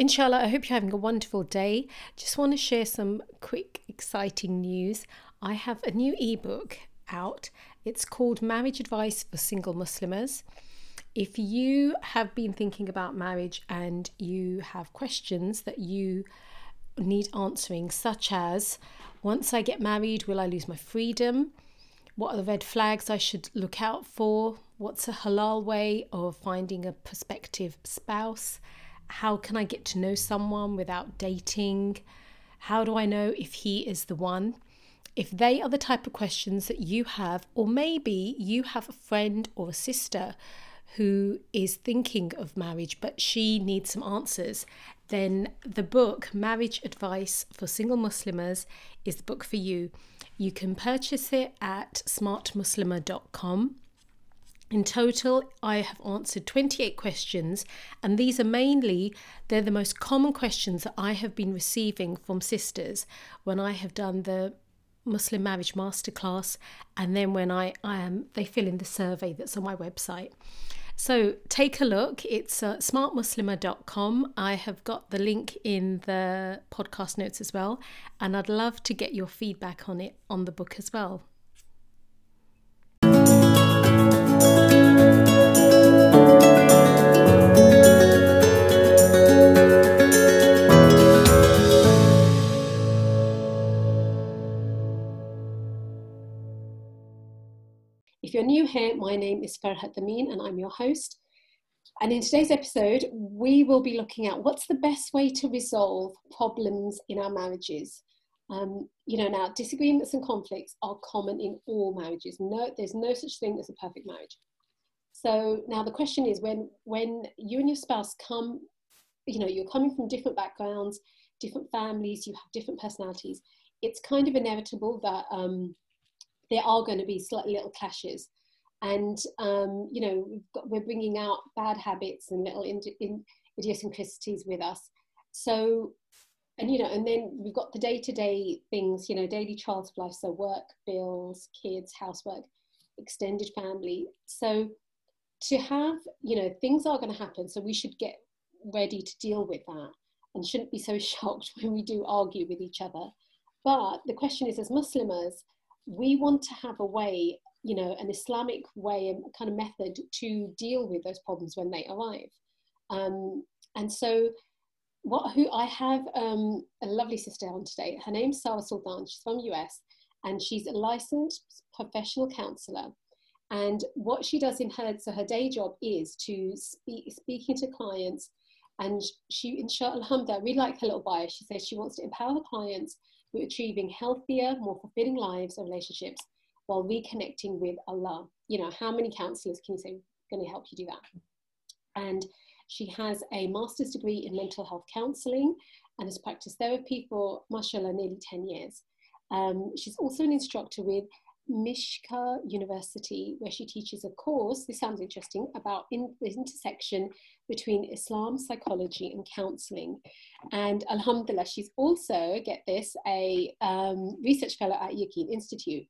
Inshallah, I hope you're having a wonderful day. Just want to share some quick, exciting news. I have a new ebook out. It's called Marriage Advice for Single Muslims. If you have been thinking about marriage and you have questions that you need answering, such as once I get married, will I lose my freedom? What are the red flags I should look out for? What's a halal way of finding a prospective spouse? How can I get to know someone without dating? How do I know if he is the one? If they are the type of questions that you have, or maybe you have a friend or a sister who is thinking of marriage but she needs some answers, then the book Marriage Advice for Single Muslims is the book for you. You can purchase it at smartmuslimah.com. In total, I have answered 28 questions, and these are mainly they're the most common questions that I have been receiving from sisters when I have done the Muslim Marriage Masterclass, and then when I, I am they fill in the survey that's on my website. So take a look. It's uh. I have got the link in the podcast notes as well, and I'd love to get your feedback on it on the book as well. Here, my name is Farhat Amin and I'm your host. And in today's episode, we will be looking at what's the best way to resolve problems in our marriages. Um, you know, now disagreements and conflicts are common in all marriages. No, there's no such thing as a perfect marriage. So now the question is when when you and your spouse come, you know, you're coming from different backgrounds, different families, you have different personalities. It's kind of inevitable that um, there are going to be slightly little clashes and um, you know got, we're bringing out bad habits and little in, in idiosyncrasies with us. So and you know and then we've got the day-to-day things you know daily trials of life so work bills kids housework extended family. So to have you know things are going to happen so we should get ready to deal with that and shouldn't be so shocked when we do argue with each other. But the question is as muslims we want to have a way, you know, an Islamic way and kind of method to deal with those problems when they arrive. Um, and so, what who I have um, a lovely sister on today. Her name's Sarah Sultan. She's from US, and she's a licensed professional counselor. And what she does in her so her day job is to speak speaking to clients. And she, inshallah, alhamdulillah, really like her little bio. She says she wants to empower her clients we're achieving healthier, more fulfilling lives and relationships while reconnecting with Allah. You know, how many counselors can you say going to help you do that? And she has a master's degree in mental health counseling and has practiced therapy for, mashallah, nearly 10 years. Um, she's also an instructor with Mishkah University, where she teaches a course, this sounds interesting, about in, the intersection between Islam, psychology, and counseling. And Alhamdulillah, she's also, get this, a um, research fellow at Yaqeen Institute.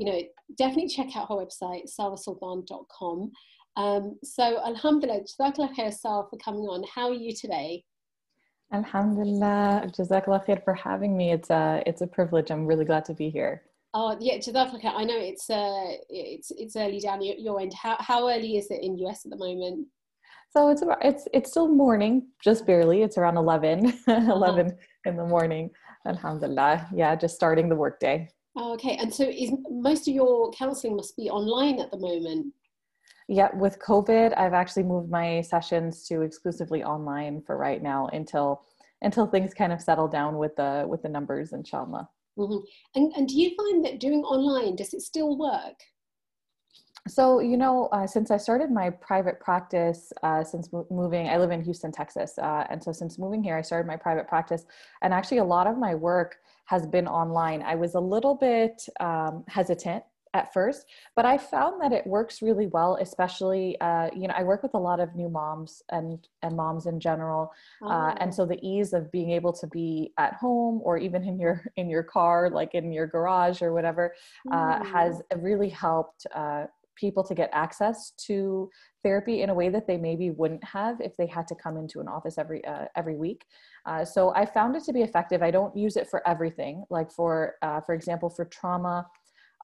You know, definitely check out her website, sarahsultan.com. Um, so, Alhamdulillah, Jazakallah khair, Sarah, for coming on. How are you today? Alhamdulillah, Jazakallah khair for having me. It's a, it's a privilege. I'm really glad to be here. Oh yeah, to that I know it's uh it's it's early down your, your end. How how early is it in US at the moment? So it's about it's it's still morning, just barely. It's around 11, uh-huh. 11 in the morning. Alhamdulillah. Yeah, just starting the workday. Okay. And so is most of your counseling must be online at the moment? Yeah, with COVID, I've actually moved my sessions to exclusively online for right now until until things kind of settle down with the with the numbers, inshallah. Mm-hmm. And, and do you find that doing online, does it still work? So, you know, uh, since I started my private practice, uh, since moving, I live in Houston, Texas. Uh, and so, since moving here, I started my private practice. And actually, a lot of my work has been online. I was a little bit um, hesitant at first but i found that it works really well especially uh, you know i work with a lot of new moms and and moms in general oh. uh, and so the ease of being able to be at home or even in your in your car like in your garage or whatever uh, has really helped uh, people to get access to therapy in a way that they maybe wouldn't have if they had to come into an office every uh, every week. Uh, so I found it to be effective. I don't use it for everything. Like for uh, for example, for trauma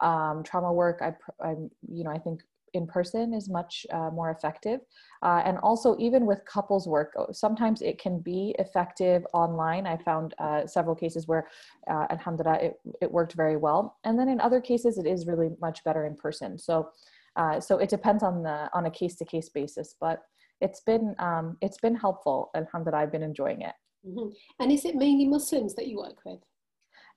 um, trauma work, I, I you know I think in person is much uh, more effective. Uh, and also, even with couples work, oh, sometimes it can be effective online. I found uh, several cases where, alhamdulillah, it, it worked very well. And then in other cases, it is really much better in person. So, uh, so it depends on the on a case to case basis. But it's been um, it's been helpful. Alhamdulillah, I've been enjoying it. Mm-hmm. And is it mainly Muslims that you work with?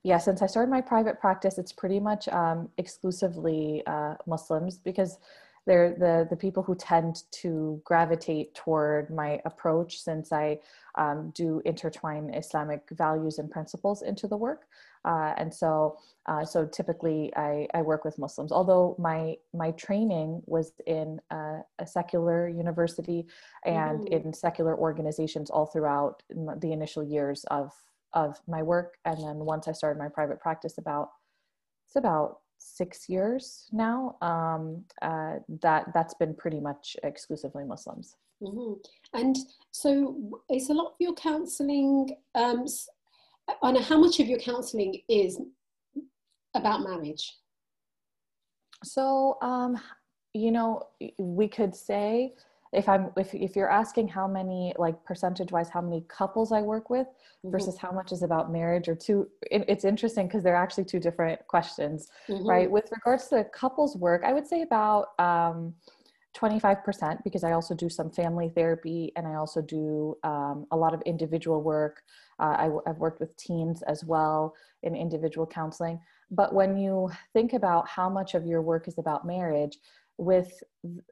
yeah, since I started my private practice, it's pretty much um, exclusively uh, Muslims because they're the the people who tend to gravitate toward my approach since I um, do intertwine Islamic values and principles into the work. Uh, and so, uh, so typically I, I work with Muslims. Although my my training was in a, a secular university and mm. in secular organizations all throughout the initial years of of my work, and then once I started my private practice, about it's about six years now. Um, uh, that that's been pretty much exclusively Muslims. Mm-hmm. And so, is a lot of your counselling? Um, Know how much of your counselling is about marriage. So, um, you know, we could say if i'm if, if you're asking how many like percentage wise how many couples i work with mm-hmm. versus how much is about marriage or two it, it's interesting because they're actually two different questions mm-hmm. right with regards to the couples work i would say about um, 25% because I also do some family therapy and I also do um, a lot of individual work. Uh, I, have worked with teens as well in individual counseling. But when you think about how much of your work is about marriage, with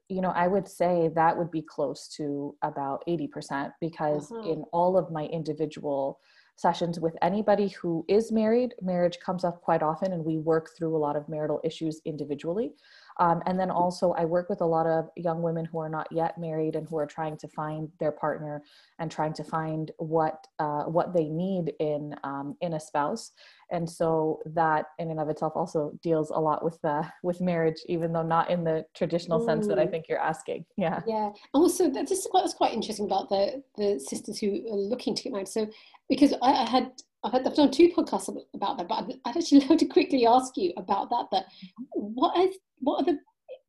you know i would say that would be close to about 80% because uh-huh. in all of my individual sessions with anybody who is married marriage comes up quite often and we work through a lot of marital issues individually um, and then also, I work with a lot of young women who are not yet married and who are trying to find their partner and trying to find what uh, what they need in um, in a spouse. And so that, in and of itself, also deals a lot with the with marriage, even though not in the traditional mm. sense that I mm. think you're asking. Yeah. Yeah. Also, this is quite, that's quite interesting about the the sisters who are looking to get married. So, because I, I had I've, had, I've done two podcasts about that, but I'd, actually love to quickly ask you about that. That what is what are the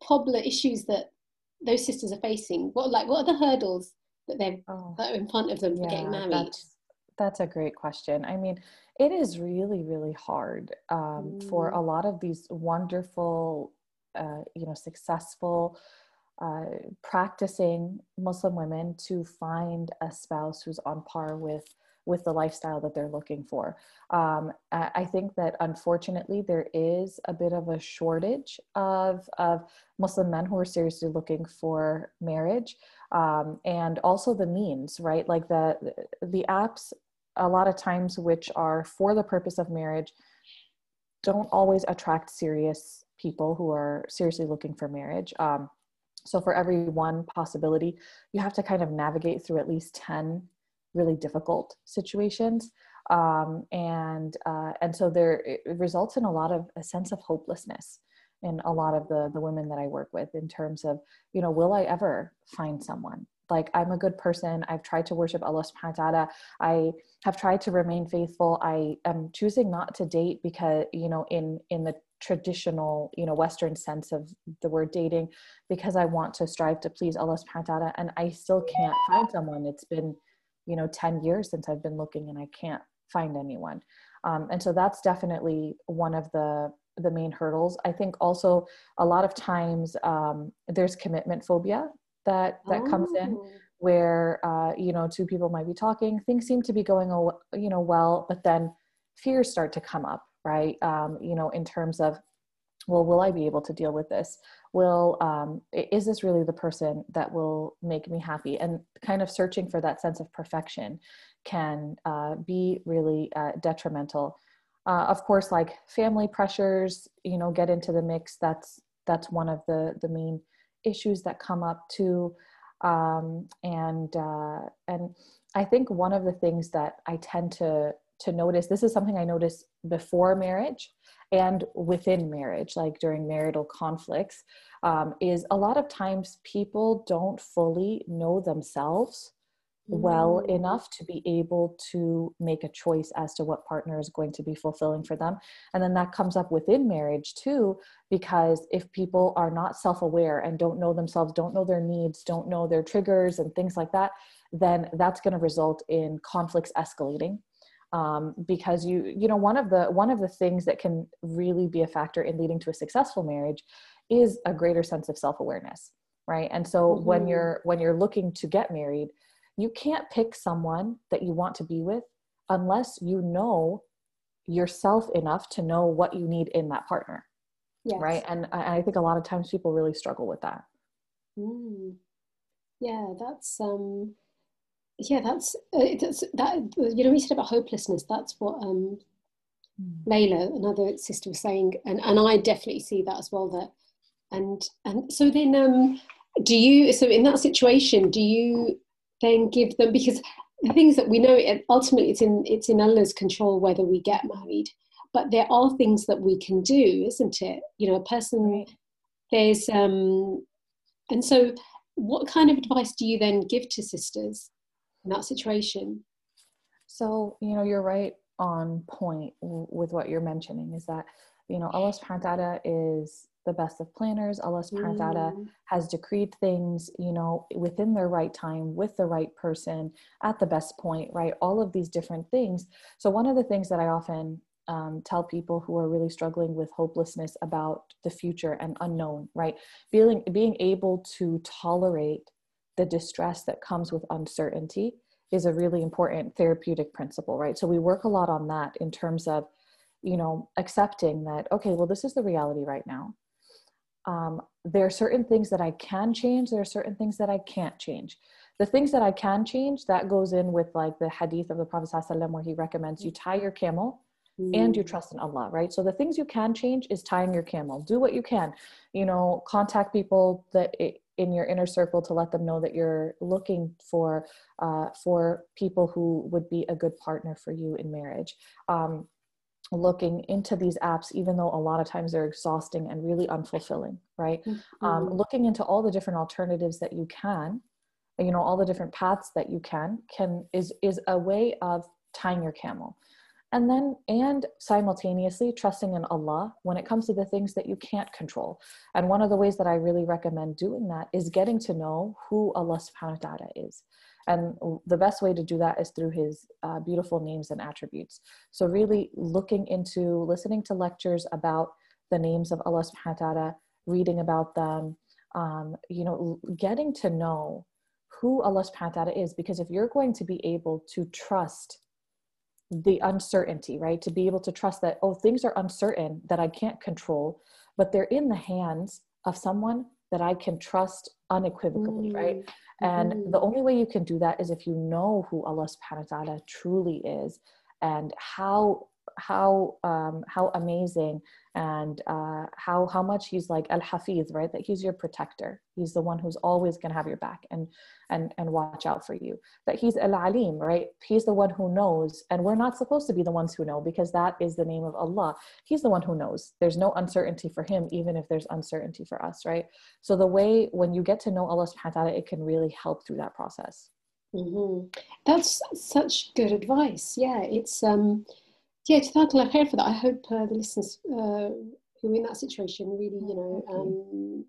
popular issues that those sisters are facing? What like what are the hurdles that they're oh, that are in front of them yeah, for getting married? That's, that's, a great question. I mean, it is really really hard um, mm. for a lot of these wonderful, uh, you know, successful. Uh, practicing Muslim women to find a spouse who's on par with with the lifestyle that they're looking for. Um, I think that unfortunately there is a bit of a shortage of, of Muslim men who are seriously looking for marriage um, and also the means, right? Like the, the apps, a lot of times, which are for the purpose of marriage, don't always attract serious people who are seriously looking for marriage. Um, so for every one possibility, you have to kind of navigate through at least 10 really difficult situations. Um, and uh, and so there it results in a lot of a sense of hopelessness in a lot of the the women that I work with in terms of you know will I ever find someone? Like I'm a good person. I've tried to worship Allah subhanahu wa ta'ala I have tried to remain faithful. I am choosing not to date because you know in in the traditional you know western sense of the word dating because I want to strive to please Allah subhanahu wa ta'ala and I still can't find someone. It's been you know 10 years since i've been looking and i can't find anyone um, and so that's definitely one of the the main hurdles i think also a lot of times um, there's commitment phobia that that oh. comes in oh. where uh, you know two people might be talking things seem to be going you know well but then fears start to come up right um, you know in terms of well will i be able to deal with this? Will um, is this really the person that will make me happy? And kind of searching for that sense of perfection can uh, be really uh, detrimental. Uh, of course like family pressures you know get into the mix. That's that's one of the the main issues that come up too. Um, and uh, and i think one of the things that i tend to to notice this is something I notice before marriage and within marriage, like during marital conflicts, um, is a lot of times people don't fully know themselves well mm. enough to be able to make a choice as to what partner is going to be fulfilling for them. And then that comes up within marriage too, because if people are not self aware and don't know themselves, don't know their needs, don't know their triggers and things like that, then that's going to result in conflicts escalating. Um, because you you know one of the one of the things that can really be a factor in leading to a successful marriage is a greater sense of self-awareness right and so mm-hmm. when you're when you're looking to get married you can't pick someone that you want to be with unless you know yourself enough to know what you need in that partner yes. right and I, think a lot of times people really struggle with that mm. yeah that's um yeah that's, uh, that's that you know we said about hopelessness that's what um mm. layla another sister was saying and and i definitely see that as well that and and so then um do you so in that situation do you then give them because the things that we know ultimately it's in it's in Allah's control whether we get married but there are things that we can do isn't it you know a person right. there's um and so what kind of advice do you then give to sisters in that situation so you know you're right on point with what you're mentioning is that you know Allah subhanahu wa ta'ala is the best of planners. Allah subhanahu wa ta'ala mm. has decreed things, you know, within their right time, with the right person, at the best point, right? All of these different things. So, one of the things that I often um, tell people who are really struggling with hopelessness about the future and unknown, right? Being, being able to tolerate the distress that comes with uncertainty is a really important therapeutic principle, right? So, we work a lot on that in terms of you know accepting that okay well this is the reality right now um, there are certain things that I can change. There are certain things that I can't change. The things that I can change, that goes in with like the hadith of the Prophet where he recommends you tie your camel. And you mm. trust in Allah, right? So the things you can change is tying your camel. Do what you can. You know, contact people that in your inner circle to let them know that you're looking for uh, for people who would be a good partner for you in marriage. Um, looking into these apps even though a lot of times they're exhausting and really unfulfilling right um, mm-hmm. um, looking into all the different alternatives that you can you know all the different paths that you can can is is a way of tying your camel and then and simultaneously trusting in allah when it comes to the things that you can't control and one of the ways that i really recommend doing that is getting to know who allah subhanahu wa ta'ala is and the best way to do that is through his uh, beautiful names and attributes. So, really looking into listening to lectures about the names of Allah subhanahu wa ta'ala, reading about them, um, you know, getting to know who Allah subhanahu wa ta'ala is. Because if you're going to be able to trust the uncertainty, right? To be able to trust that, oh, things are uncertain that I can't control, but they're in the hands of someone that I can trust unequivocally, mm. right? And mm-hmm. the only way you can do that is if you know who Allah subhanahu wa ta'ala truly is and how how um, how amazing and uh, how how much he's like al hafiz right? That he's your protector. He's the one who's always going to have your back and and and watch out for you. That he's al alim right? He's the one who knows and we're not supposed to be the ones who know because that is the name of allah. He's the one who knows. There's no uncertainty for him even if there's uncertainty for us right? So the way when you get to know allah subhanahu wa ta'ala it can really help through that process. Mm-hmm. that's such good advice. Yeah it's um yeah, Jazakallah khair for that. I hope uh, the listeners uh, who are in that situation really, you know, um,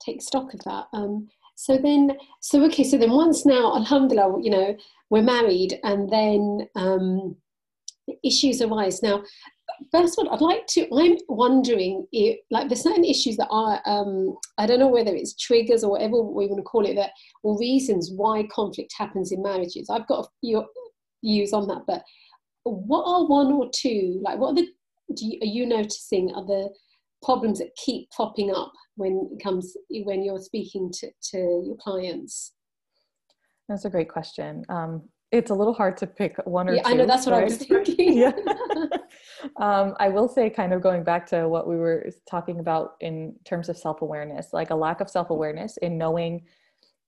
take stock of that. Um, so then, so okay, so then once now, Alhamdulillah, you know, we're married, and then um, issues arise. Now, first of all, I'd like to. I'm wondering if, like, there's certain issues that are. Um, I don't know whether it's triggers or whatever we want to call it, that or reasons why conflict happens in marriages. I've got a few views on that, but what are one or two like what are the do you, are you noticing are the problems that keep popping up when it comes when you're speaking to, to your clients that's a great question um, it's a little hard to pick one or yeah, two. I know that's what right? I was thinking. yeah. um, I will say, kind of going back to what we were talking about in terms of self awareness, like a lack of self awareness in knowing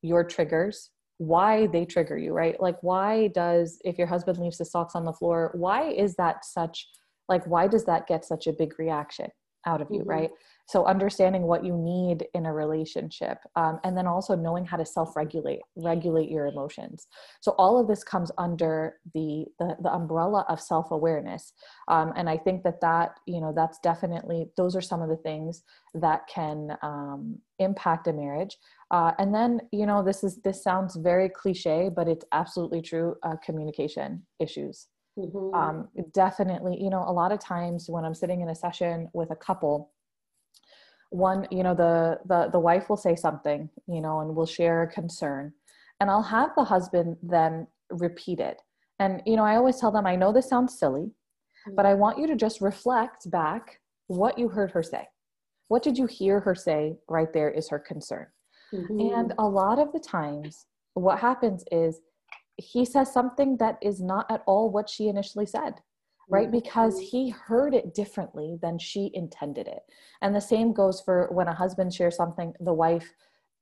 your triggers, why they trigger you right? Like why does if your husband leaves his socks on the floor why is that such like why does that get such a big reaction out of you mm-hmm. right? So understanding what you need in a relationship um, and then also knowing how to self-regulate regulate your emotions. So all of this comes under the the, the umbrella of self-awareness um, and i think that that you know that's definitely those are some of the things that can um, impact a marriage. Uh, and then you know this is this sounds very cliche but it's absolutely true uh, communication issues mm-hmm. Um, definitely you know a lot of times when i'm sitting in a session with a couple one you know the the the wife will say something you know and will share a concern and i'll have the husband then repeat it and you know i always tell them i know this sounds silly but i want you to just reflect back what you heard her say what did you hear her say right there is her concern mm-hmm. and a lot of the times what happens is he says something that is not at all what she initially said right? Mm-hmm. because he heard it differently than she intended it. And the same goes for when a husband shares something the wife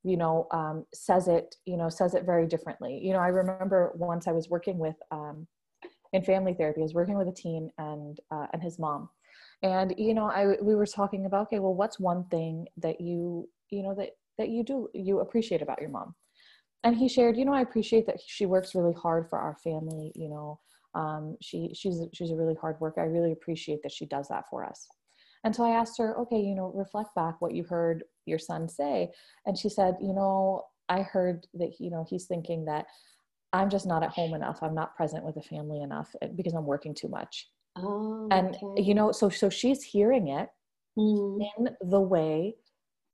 you know um, says it you know says it very differently. You know i remember once i was working with um, in family therapy i was working with a teen and uh, and his mom. And you know i we were talking about okay well what's one thing that you you know that that you do you appreciate about your mom and he shared you know i appreciate that she works really hard for our family you know um, she she's she's a really hard worker. I really appreciate that she does that for us. And so I asked her, okay, you know, reflect back what you heard your son say, and she said, you know, I heard that you know he's thinking that I'm just not at home enough. I'm not present with the family enough eh, because I'm working too much. Oh, and okay. you know, so so she's hearing it mm. in the way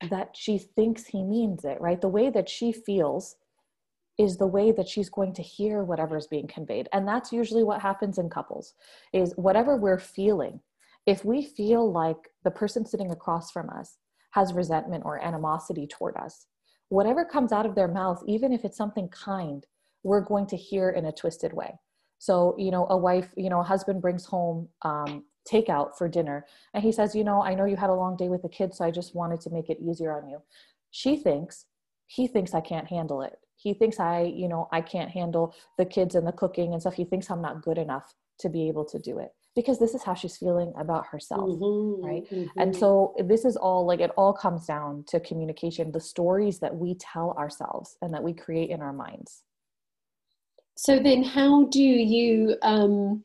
that she thinks he means it, right? The way that she feels is the way that she's going to hear whatever is being conveyed. And that's usually what happens in couples is whatever we're feeling if we feel like the person sitting across from us has resentment or animosity toward us whatever comes out of their mouth even if it's something kind we're going to hear in a twisted way. So you know a wife you know a husband brings home um, takeout for dinner and he says you know i know you had a long day with the kids so i just wanted to make it easier on you. She thinks he thinks i can't handle it he thinks i you know i can't handle the kids and the cooking and stuff he thinks i'm not good enough to be able to do it. Because this is how she's feeling about herself mm-hmm, right? Mm-hmm. and so this is all like it all comes down to communication the stories that we tell ourselves and that we create in our minds. So then how do you um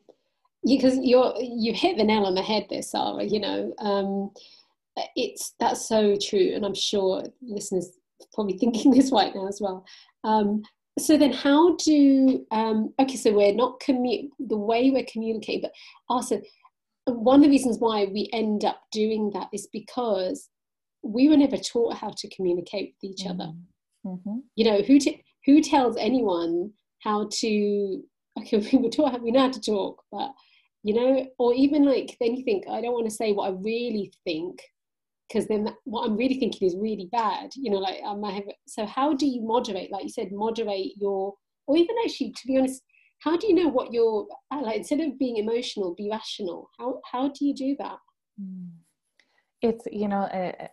because you're you hit the nail on the head there sarah you know um it's that's so true and i'm sure listeners probably thinking this right now as well um, so then how do um, okay so we're not commu- the way we're communicating but also one of the reasons why we end up doing that is because we were never taught how to communicate with each other mm-hmm. mm-hmm. you know who t- who tells anyone how to okay we were taught how we know how to talk but you know or even like then you think i don't want to say what i really think because then what I'm really thinking is really bad. You know, like I might have. So how do you moderate? Like you said, moderate your, or even actually, to be honest, how do you know what you're uh, like? Instead of being emotional, be rational. How how do you do that? Hmm. It's you know,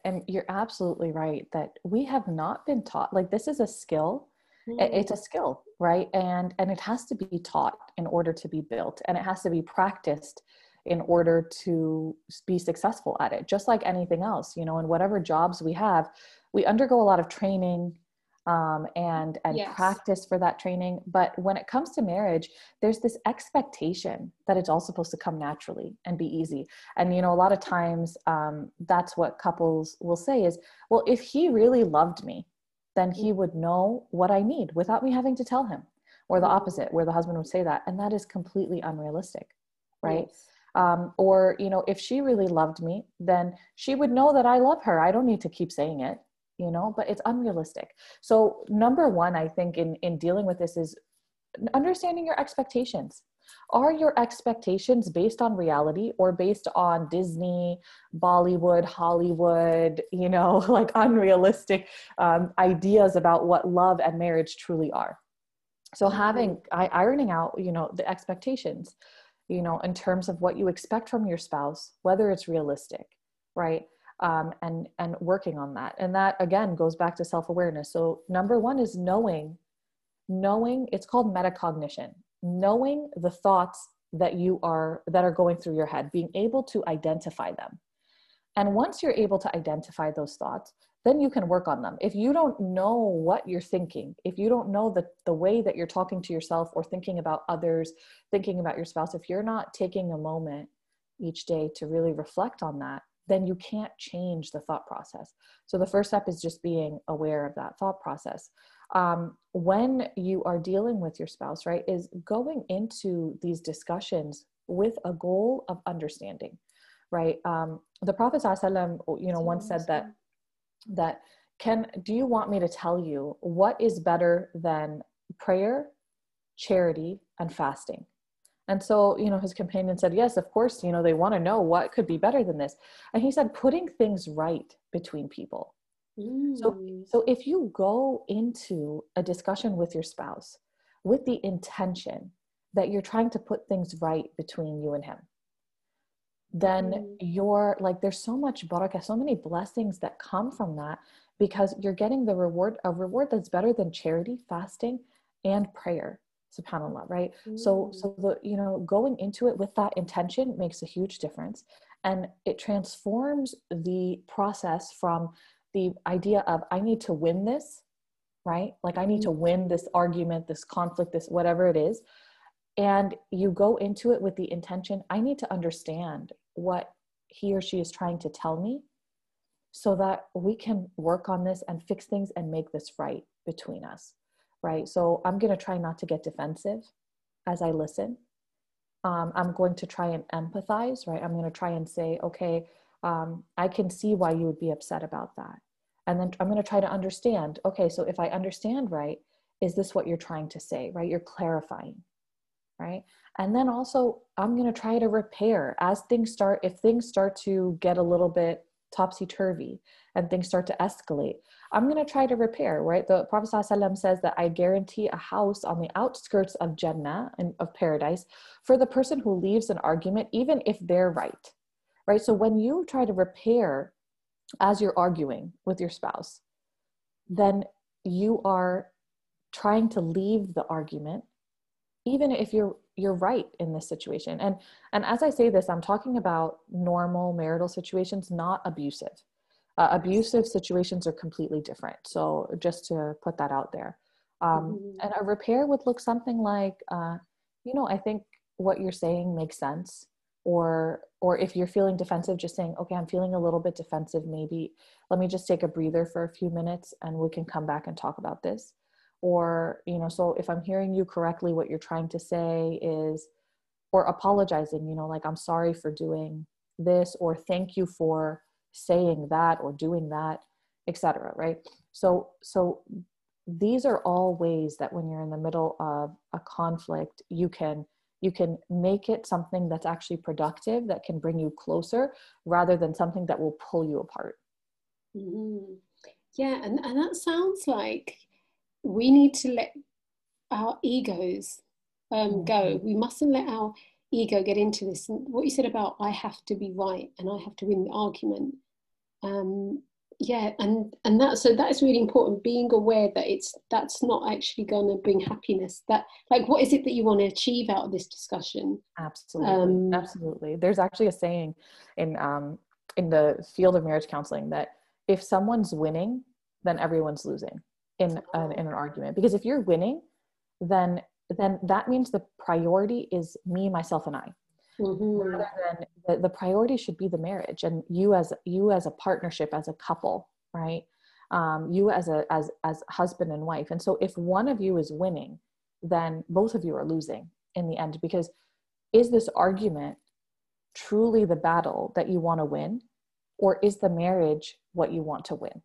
and you're absolutely right that we have not been taught. Like this is a skill. Mm. It's a skill, right? And and it has to be taught in order to be built, and it has to be practiced in order to be successful at it just like anything else you know in whatever jobs we have we undergo a lot of training um, and and yes. practice for that training but when it comes to marriage there's this expectation that it's all supposed to come naturally and be easy and you know a lot of times um, that's what couples will say is well if he really loved me then he would know what i need without me having to tell him or the mm-hmm. opposite where the husband would say that and that is completely unrealistic right yes um, or you know if she really loved me then she would know that i love her. I don't need to keep saying it you know but it's unrealistic. So number one i think in in dealing with this is understanding your expectations. Are your expectations based on reality or based on disney bollywood hollywood you know like unrealistic um, ideas about what love and marriage truly are? So having I, ironing out you know the expectations you know in terms of what you expect from your spouse whether it's realistic right? Um, and and working on that. And that again goes back to self-awareness. So number one is knowing knowing it's called metacognition. Knowing the thoughts that you are that are going through your head being able to identify them and once you're able to identify those thoughts then you can work on them. If you don't know what you're thinking if you don't know the, the way that you're talking to yourself or thinking about others thinking about your spouse if you're not taking a moment each day to really reflect on that then you can't change the thought process. So the first step is just being aware of that thought process. Um, when you are dealing with your spouse, right, is going into these discussions with a goal of understanding, right? Um, the Prophet ﷺ, you know, once said that that can do you want me to tell you what is better than prayer, charity, and fasting? And so, you know, his companion said, Yes, of course, you know, they want to know what could be better than this. And he said, putting things right between people. So, Mm. so if you go into a discussion with your spouse with the intention that you're trying to put things right between you and him, then Mm. you're like, there's so much barakah, so many blessings that come from that because you're getting the reward, a reward that's better than charity, fasting, and prayer. Subhanallah, right? So, Mm. so the you know going into it with that intention makes a huge difference, and it transforms the process from the idea of I need to win this, right? Like I need to win this argument, this conflict, this whatever it is. And you go into it with the intention I need to understand what he or she is trying to tell me so that we can work on this and fix things and make this right between us, right? So I'm going to try not to get defensive as I listen. Um, I'm going to try and empathize, right? I'm going to try and say, okay, um, I can see why you would be upset about that. And then I'm going to try to understand, okay, so if I understand right, is this what you're trying to say, right? You're clarifying, right? And then also, I'm going to try to repair as things start, if things start to get a little bit topsy turvy and things start to escalate, I'm going to try to repair, right? The Prophet ﷺ says that I guarantee a house on the outskirts of Jannah and of paradise for the person who leaves an argument, even if they're right right? So when you try to repair as you're arguing with your spouse, then you are trying to leave the argument even if you're you're right in this situation. And and as i say this i'm talking about normal marital situations not abusive. Uh, abusive situations are completely different. So just to put that out there. Um, Mhm. and a repair would look something like uh, you know i think what you're saying makes sense. Or or if you're feeling defensive just saying okay i'm feeling a little bit defensive maybe let me just take a breather for a few minutes and we can come back and talk about this or you know so if i'm hearing you correctly what you're trying to say is or apologizing you know like i'm sorry for doing this or thank you for saying that or doing that etc right so so these are all ways that when you're in the middle of a conflict you can you can make it something that's actually productive that can bring you closer rather than something that will pull you apart Mhm. Yeah, and, and that sounds like we need to let our egos um, go. Mhm. We mustn't let our ego get into this. And what you said about I have to be right and I have to win the argument. Um, yeah, and and that so that is really important. Being aware that it's that's not actually going to bring happiness. That like, what is it that you want to achieve out of this discussion? absolutely Um, absolutely there's actually a saying in um in the field of marriage counseling that if someone's winning then everyone's losing in an, in an argument. Because if you're winning then then that means the priority is me myself and i. Mhm. rather than the, the priority should be the marriage and you as you as a partnership as a couple right? Um, you as a as as husband and wife. And so if one of you is winning then both of you are losing in the end. Because is this argument truly the battle that you want to win? Or is the marriage what you want to win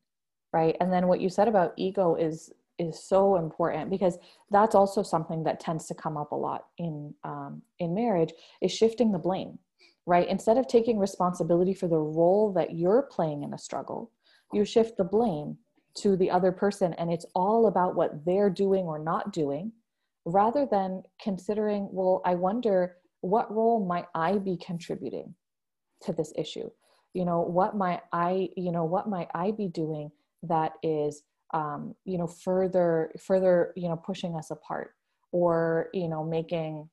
right? And then what you said about ego is is so important because that's also something that tends to come up a lot in um, in marriage is shifting the blame right? Instead of taking responsibility for the role that you're playing in a struggle you shift the blame to the other person and it's all about what they're doing or not doing rather than considering well i wonder what role might i be contributing to this issue? You know what might i you know what might i be doing that is um, you know further further you know pushing us apart or you know making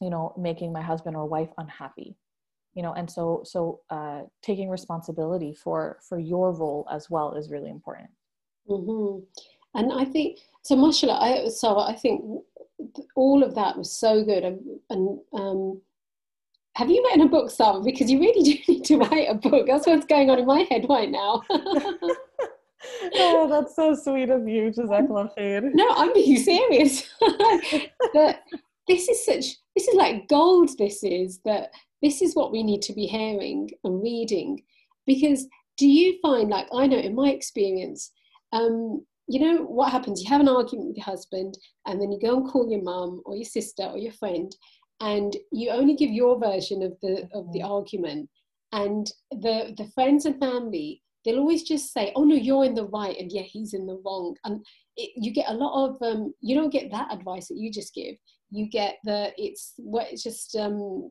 you know making my husband or wife unhappy you know? And so so uh, taking responsibility for for your role as well is really important. Mm-hmm. and i think so mashallah I, so i think all of that was so good. And, and um, have you written a book Sarah? because you really do need to write a book. That's what's going on in my head right now oh, that's so sweet of you, Jazakallah khair. No, I'm being serious. but this is such, this is like gold, this is, that this is what we need to be hearing and reading. Because do you find, like, I know in my experience, um, you know what happens? You have an argument with your husband, and then you go and call your mum or your sister or your friend, and you only give your version of the of the mm-hmm. argument, and the the friends and family they'll always just say, "Oh no, you're in the right," and yeah, he's in the wrong. And it, you get a lot of um, you don't get that advice that you just give. You get the it's what it's just um,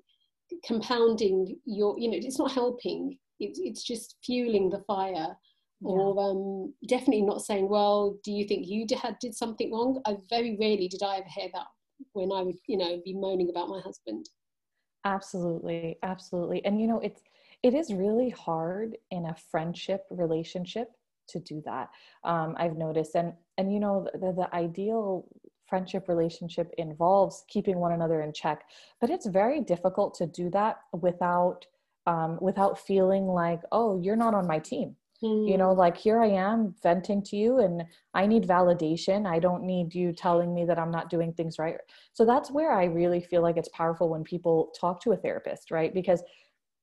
compounding your you know it's not helping. It's it's just fueling the fire. Yeah. Or um, definitely not saying, well, do you think you did, did something wrong? I very rarely did I ever hear that when I would, you know, be moaning about my husband. Absolutely, absolutely. And you know, it's it is really hard in a friendship relationship to do that um, i've noticed and and you know the, the ideal friendship relationship involves keeping one another in check but it's very difficult to do that without um, without feeling like oh you're not on my team mm. you know hmm. like here i am venting to you and i need validation i don't need you telling me that i'm not doing things right so that's where i really feel like it's powerful when people talk to a therapist right because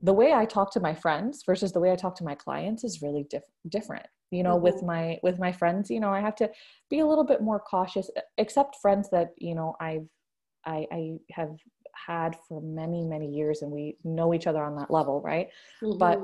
the way I talk to my friends versus the way I talk to my clients is really diff- different. You know, mm-hmm. with my with my friends, you know, I have to be a little bit more cautious. Except friends that you know I've I, I have had for many many years, and we know each other on that level, right? Mm-hmm. But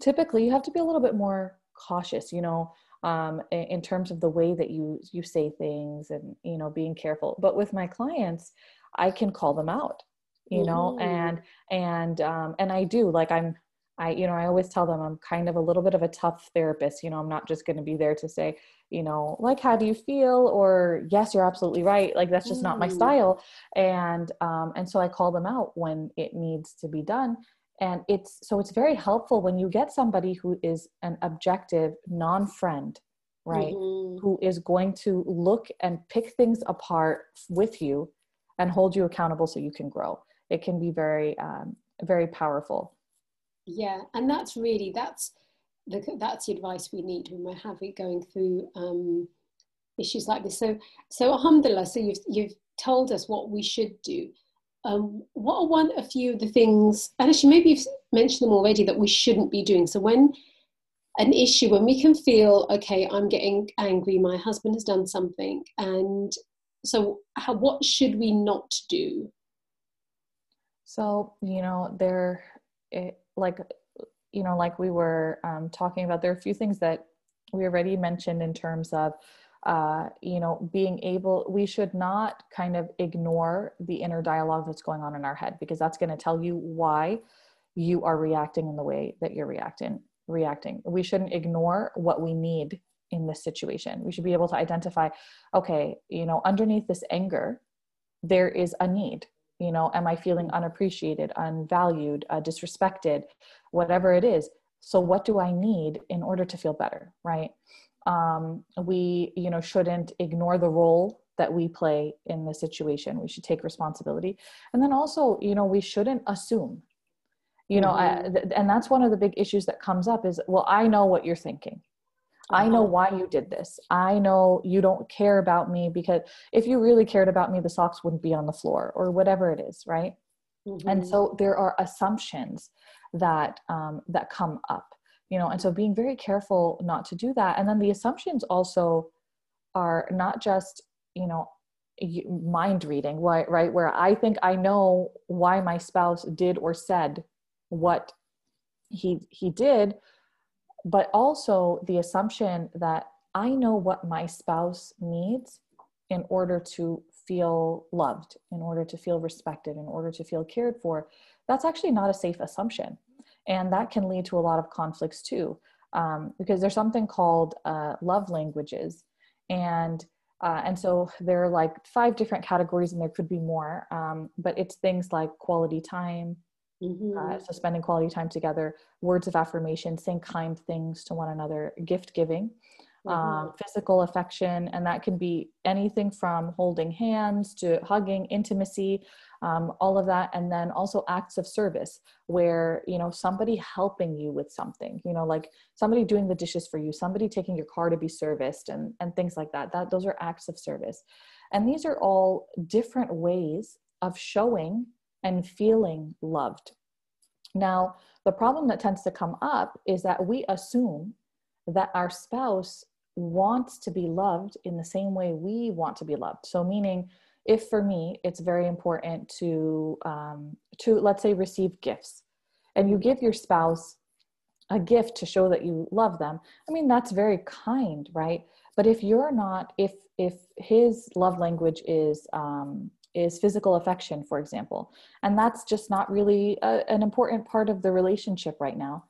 typically, you have to be a little bit more cautious. You know, um, in, in terms of the way that you you say things, and you know, being careful. But with my clients, I can call them out you know mm-hmm. and and um and i do like i'm i you know i always tell them i'm kind of a little bit of a tough therapist you know i'm not just going to be there to say you know like how do you feel or yes you're absolutely right like that's just mm. not my mm. style and um and so i call them out when it needs to be done and it's so it's very helpful when you get somebody who is an objective non-friend right mm-hmm. who is going to look and pick things apart with you and hold you accountable so you can grow it can be very um, very powerful. Yeah and that's really that's the that's the advice we need when we're having going through um, issues like this. So so alhamdulillah so you've you've told us what we should do. Um, what are one a few of the things and actually maybe you've mentioned them already that we shouldn't be doing. So when an issue when we can feel okay i'm getting angry my husband has done something and so how, what should we not do so, you know, there, it, like, you know, like we were um, talking about, there are a few things that we already mentioned in terms of, uh, you know, being able, we should not kind of ignore the inner dialogue that's going on in our head because that's going to tell you why you are reacting in the way that you're reacting. Reacting. We shouldn't ignore what we need in this situation. We should be able to identify, okay, you know, underneath this anger, there is a need you know am i feeling unappreciated unvalued uh, disrespected whatever it is so what do i need in order to feel better right? Um, we you know shouldn't ignore the role that we play in the situation. We should take responsibility. And then also you know we shouldn't assume you know mm-hmm. I, th- and that's one of the big issues that comes up is well i know what you're thinking I know uh-huh. why you did this. I know you don't care about me because if you really cared about me, the socks wouldn't be on the floor or whatever it is, right? Mm-hmm. And so there are assumptions that um, that come up, you know, and so being very careful not to do that. And then the assumptions also are not just, you know, mind reading, right? Right, where I think I know why my spouse did or said what he he did but also the assumption that I know what my spouse needs in order to feel loved, in order to feel respected, in order to feel cared for, that's actually not a safe assumption. And that can lead to a lot of conflicts too. um, because there's something called uh, love languages and uh, and so there are like five different categories and there could be more um, but it's things like quality time mm-hmm. uh, so spending quality time together words of affirmation saying kind things to one another gift giving mm-hmm. um, physical affection and that can be anything from holding hands to hugging intimacy um, all of that and then also acts of service where you know somebody helping you with something you know like somebody doing the dishes for you somebody taking your car to be serviced and and things like that that those are acts of service and these are all different ways of showing and feeling loved. Now the problem that tends to come up is that we assume that our spouse wants to be loved in the same way we want to be loved. So meaning if for me it's very important to um, to let's say receive gifts and you give your spouse a gift to show that you love them i mean that's very kind right? But if you're not if if his love language is um, is physical affection for example and that's just not really a, an important part of the relationship right now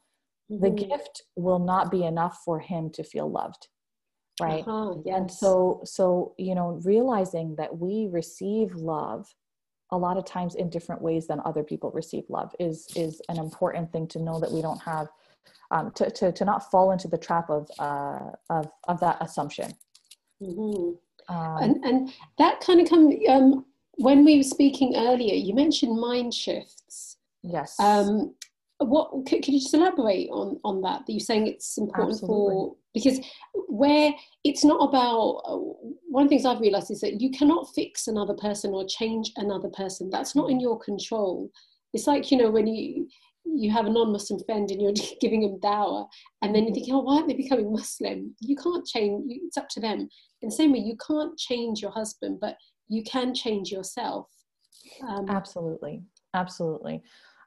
mm-hmm. the gift will not be enough for him to feel loved right uh-huh, yes. and so so you know realizing that we receive love a lot of times in different ways than other people receive love is is an important thing to know that we don't have um, to, to to not fall into the trap of uh, of of that assumption mm-hmm. um, and and that kind of come um, when we were speaking earlier you mentioned mind shifts. Yes. Um what could, could you just elaborate on on that? That you're saying it's important Absolutely. for because where it's not about uh, one of the things i've realized is that you cannot fix another person or change another person. That's not in your control. It's like you know when you you have a non-muslim friend and you're giving them dawah and then you're thinking oh why aren't they becoming muslim you can't change it's up to them in the same way you can't change your husband but you can change yourself um, absolutely absolutely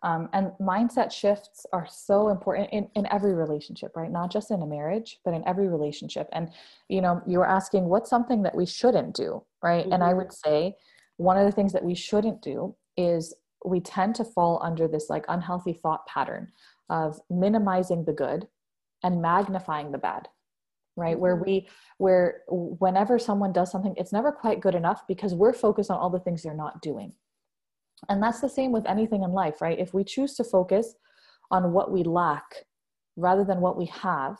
um, and mindset shifts are so important in, in every relationship, right? Not just in a marriage, but in every relationship. And, you know, you were asking what's something that we shouldn't do, right? Mm-hmm. And I mm-hmm. would say one of the things that we shouldn't do is we tend to fall under this like unhealthy thought pattern of minimizing the good and magnifying the bad right mm-hmm. where we where whenever someone does something it's never quite good enough because we're focused on all the things they're not doing and that's the same with anything in life, right? If we choose to focus on what we lack rather than what we have,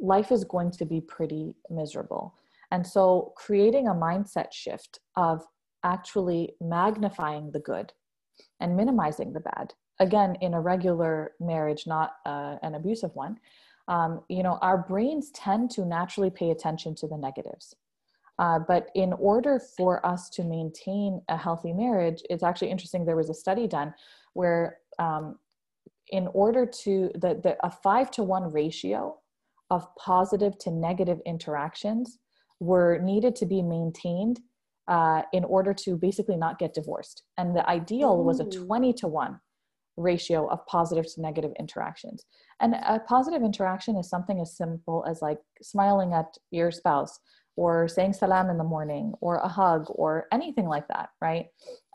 life is going to be pretty miserable. And so, creating a mindset shift of actually magnifying the good and minimizing the bad, again, in a regular marriage, not uh, an abusive one, um, you know, our brains tend to naturally pay attention to the negatives. Uh, but in order for us to maintain a healthy marriage, it's actually interesting. There was a study done where, um, in order to the, the a five to one ratio of positive to negative interactions were needed to be maintained uh, in order to basically not get divorced. And the ideal was a 20 to 1 ratio of positive to negative interactions. And a positive interaction is something as simple as like smiling at your spouse, or saying salam in the morning or a hug or anything like that, right?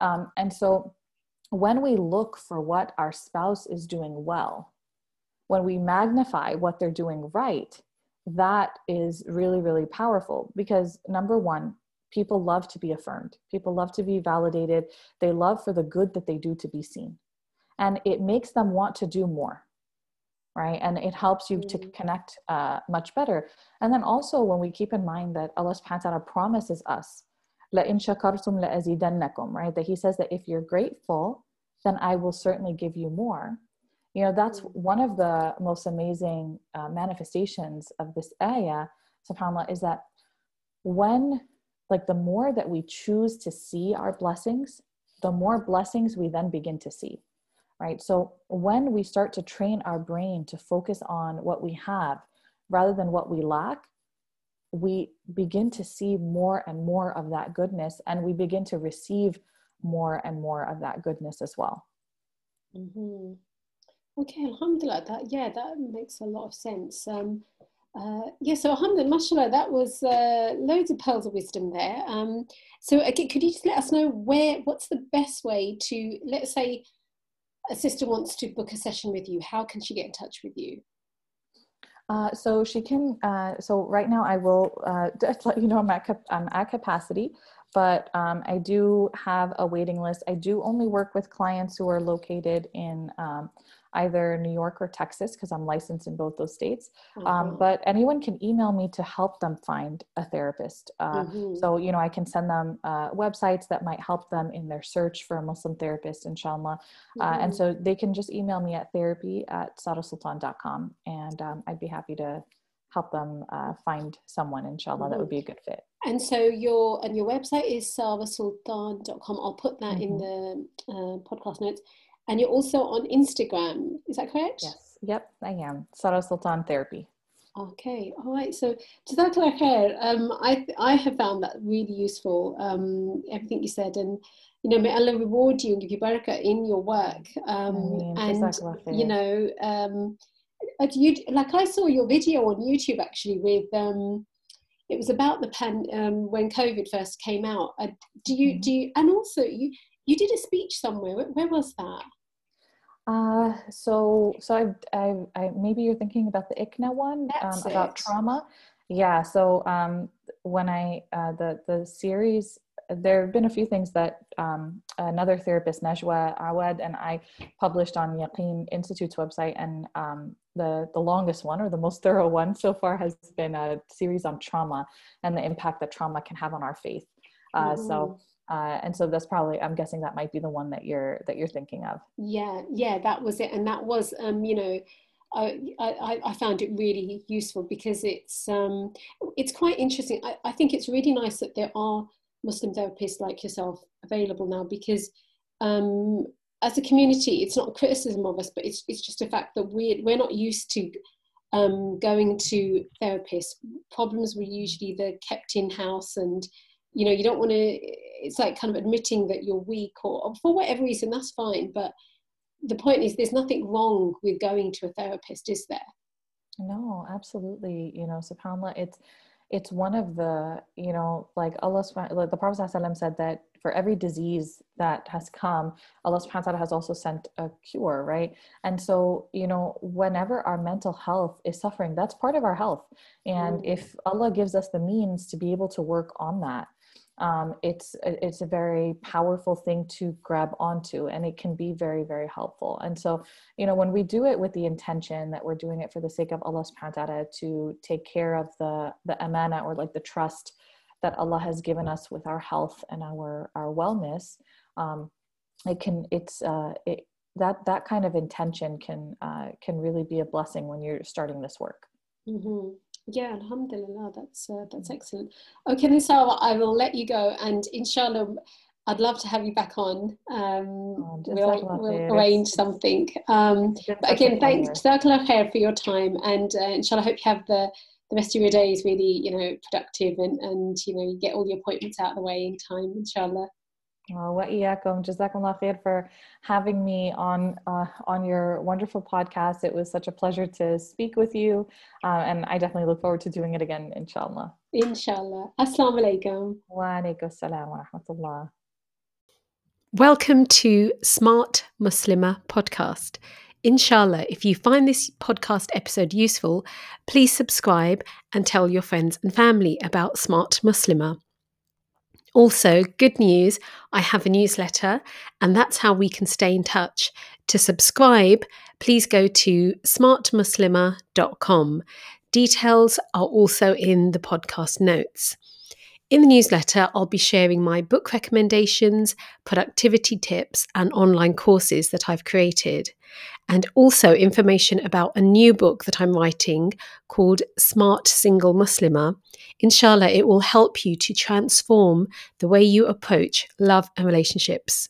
Um, and so when we look for what our spouse is doing well, when we magnify what they're doing right, that is really, really powerful because number one, people love to be affirmed, people love to be validated, they love for the good that they do to be seen. And it makes them want to do more right? And it helps you mm-hmm. to connect uh, much better. And then also when we keep in mind that Allah subhanahu wa ta'ala promises us, لَإِن شَكَرْتُمْ لَأَزِيدَنَّكُمْ, right? That He says that if you're grateful, then I will certainly give you more. You know, that's mm-hmm. one of the most amazing uh, manifestations of this ayah, subhanAllah, is that when, like, the more that we choose to see our blessings, the more blessings we then begin to see right? So when we start to train our brain to focus on what we have rather than what we lack, we begin to see more and more of that goodness and we begin to receive more and more of that goodness as well. Mm-hmm. Okay, alhamdulillah, that, yeah, that makes a lot of sense. Um, uh, yeah, so alhamdulillah, mashallah, that was uh, loads of pearls of wisdom there. Um, so again, could you just let us know where, what's the best way to, let's say, a sister wants to book a session with you, how can she get in touch with you? Uh, so she can. Uh, so right now, I will uh, just let you know I'm at cap- I'm at capacity, but um, I do have a waiting list. I do only work with clients who are located in um, either New York or Texas because I'm licensed in both those states. Um, mm-hmm. but anyone can email me to help them find a therapist. Uh, mm-hmm. So, you know, I can send them uh, websites that might help them in their search for a Muslim therapist, inshallah. Mm-hmm. Uh, and so mm-hmm. they can just email me at therapy at sarasultan.com and um, I'd be happy to help them uh, find someone inshallah that would be a good fit and so your and your website is sarasultan.com i'll put that in the uh, podcast notes and you're also on Instagram. Is that correct? Yes. Yep, I am. Sara Sultan Therapy. Okay, all right. So, Jazakallah khair. Um, I I have found that really useful. Um, everything you said, and you know, may Allah reward you and give you barakah in your work. Um, and you know, um, you like I saw your video on YouTube actually with um, it was about the pen um, when COVID first came out. Uh, do you mm-hmm. do you, and also you you did a speech somewhere. Where, where was that? Uh, so so I've, I've, I maybe you're thinking about the ICNA one um, about trauma. Yeah. So um, when I uh, the the series, there have been a few things that um, another therapist, Najwa Awad, and I published on Yaqeen Institute's website, and um, the the longest one or the most thorough one so far has been a series on trauma and the impact that trauma can have on our faith. Uh, mm-hmm. So uh, and so that's probably i'm guessing that might be the one that you're that you're thinking of yeah yeah that was it and that was um you know I, I, I found it really useful because it's um, it's quite interesting. I, I think it's really nice that there are Muslim therapists like yourself available now because um, as a community, it's not a criticism of us, but it's it's just a fact that we we're not used to um, going to therapists. Problems were usually the kept in house and you know you don't want to it's like kind of admitting that you're weak or, or, for whatever reason that's fine but the point is there's nothing wrong with going to a therapist is there no absolutely you know subhanallah it's it's one of the you know like allah like the prophet said that for every disease that has come, Allah subhanahu wa ta'ala has also sent a cure, right? And so, you know, whenever our mental health is suffering, that's part of our health. And mm. if Allah gives us the means to be able to work on that, um, it's it's a very powerful thing to grab onto and it can be very very helpful and so you know when we do it with the intention that we're doing it for the sake of allah subhanahu wa ta'ala to take care of the the amana or like the trust that Allah has given us with our health and our our wellness, um, it can it's uh, it, that that kind of intention can uh, can really be a blessing when you're starting this work. Mm-hmm. Yeah, Alhamdulillah, that's uh, that's excellent. Okay, Sarah, I will let you go, and inshallah. I'd love to have you back on. Um, oh, we'll, we'll arrange something. Um, but again, thanks, Jazakallah khair for your time, and uh, inshallah, I hope you have the the rest of your day is really, you know, productive and, and you know, you get all the appointments out of the way in time, inshallah. Well, wa iyakum. Jazakumullah khair for having me on uh, on your wonderful podcast. It was such a pleasure to speak with you, uh, and I definitely look forward to doing it again, inshallah. Inshallah. Assalamu alaikum. Wa alaikum salam wa rahmatullah. Welcome to Smart Muslimah podcast. Inshallah, if you find this podcast episode useful, please subscribe and tell your friends and family about Smart Muslimah. Also, good news I have a newsletter, and that's how we can stay in touch. To subscribe, please go to smartmuslimah.com. Details are also in the podcast notes. In the newsletter, I'll be sharing my book recommendations, productivity tips, and online courses that I've created and also information about a new book that I'm writing called Smart Single Muslimah. Inshallah, it will help you to transform the way you approach love and relationships.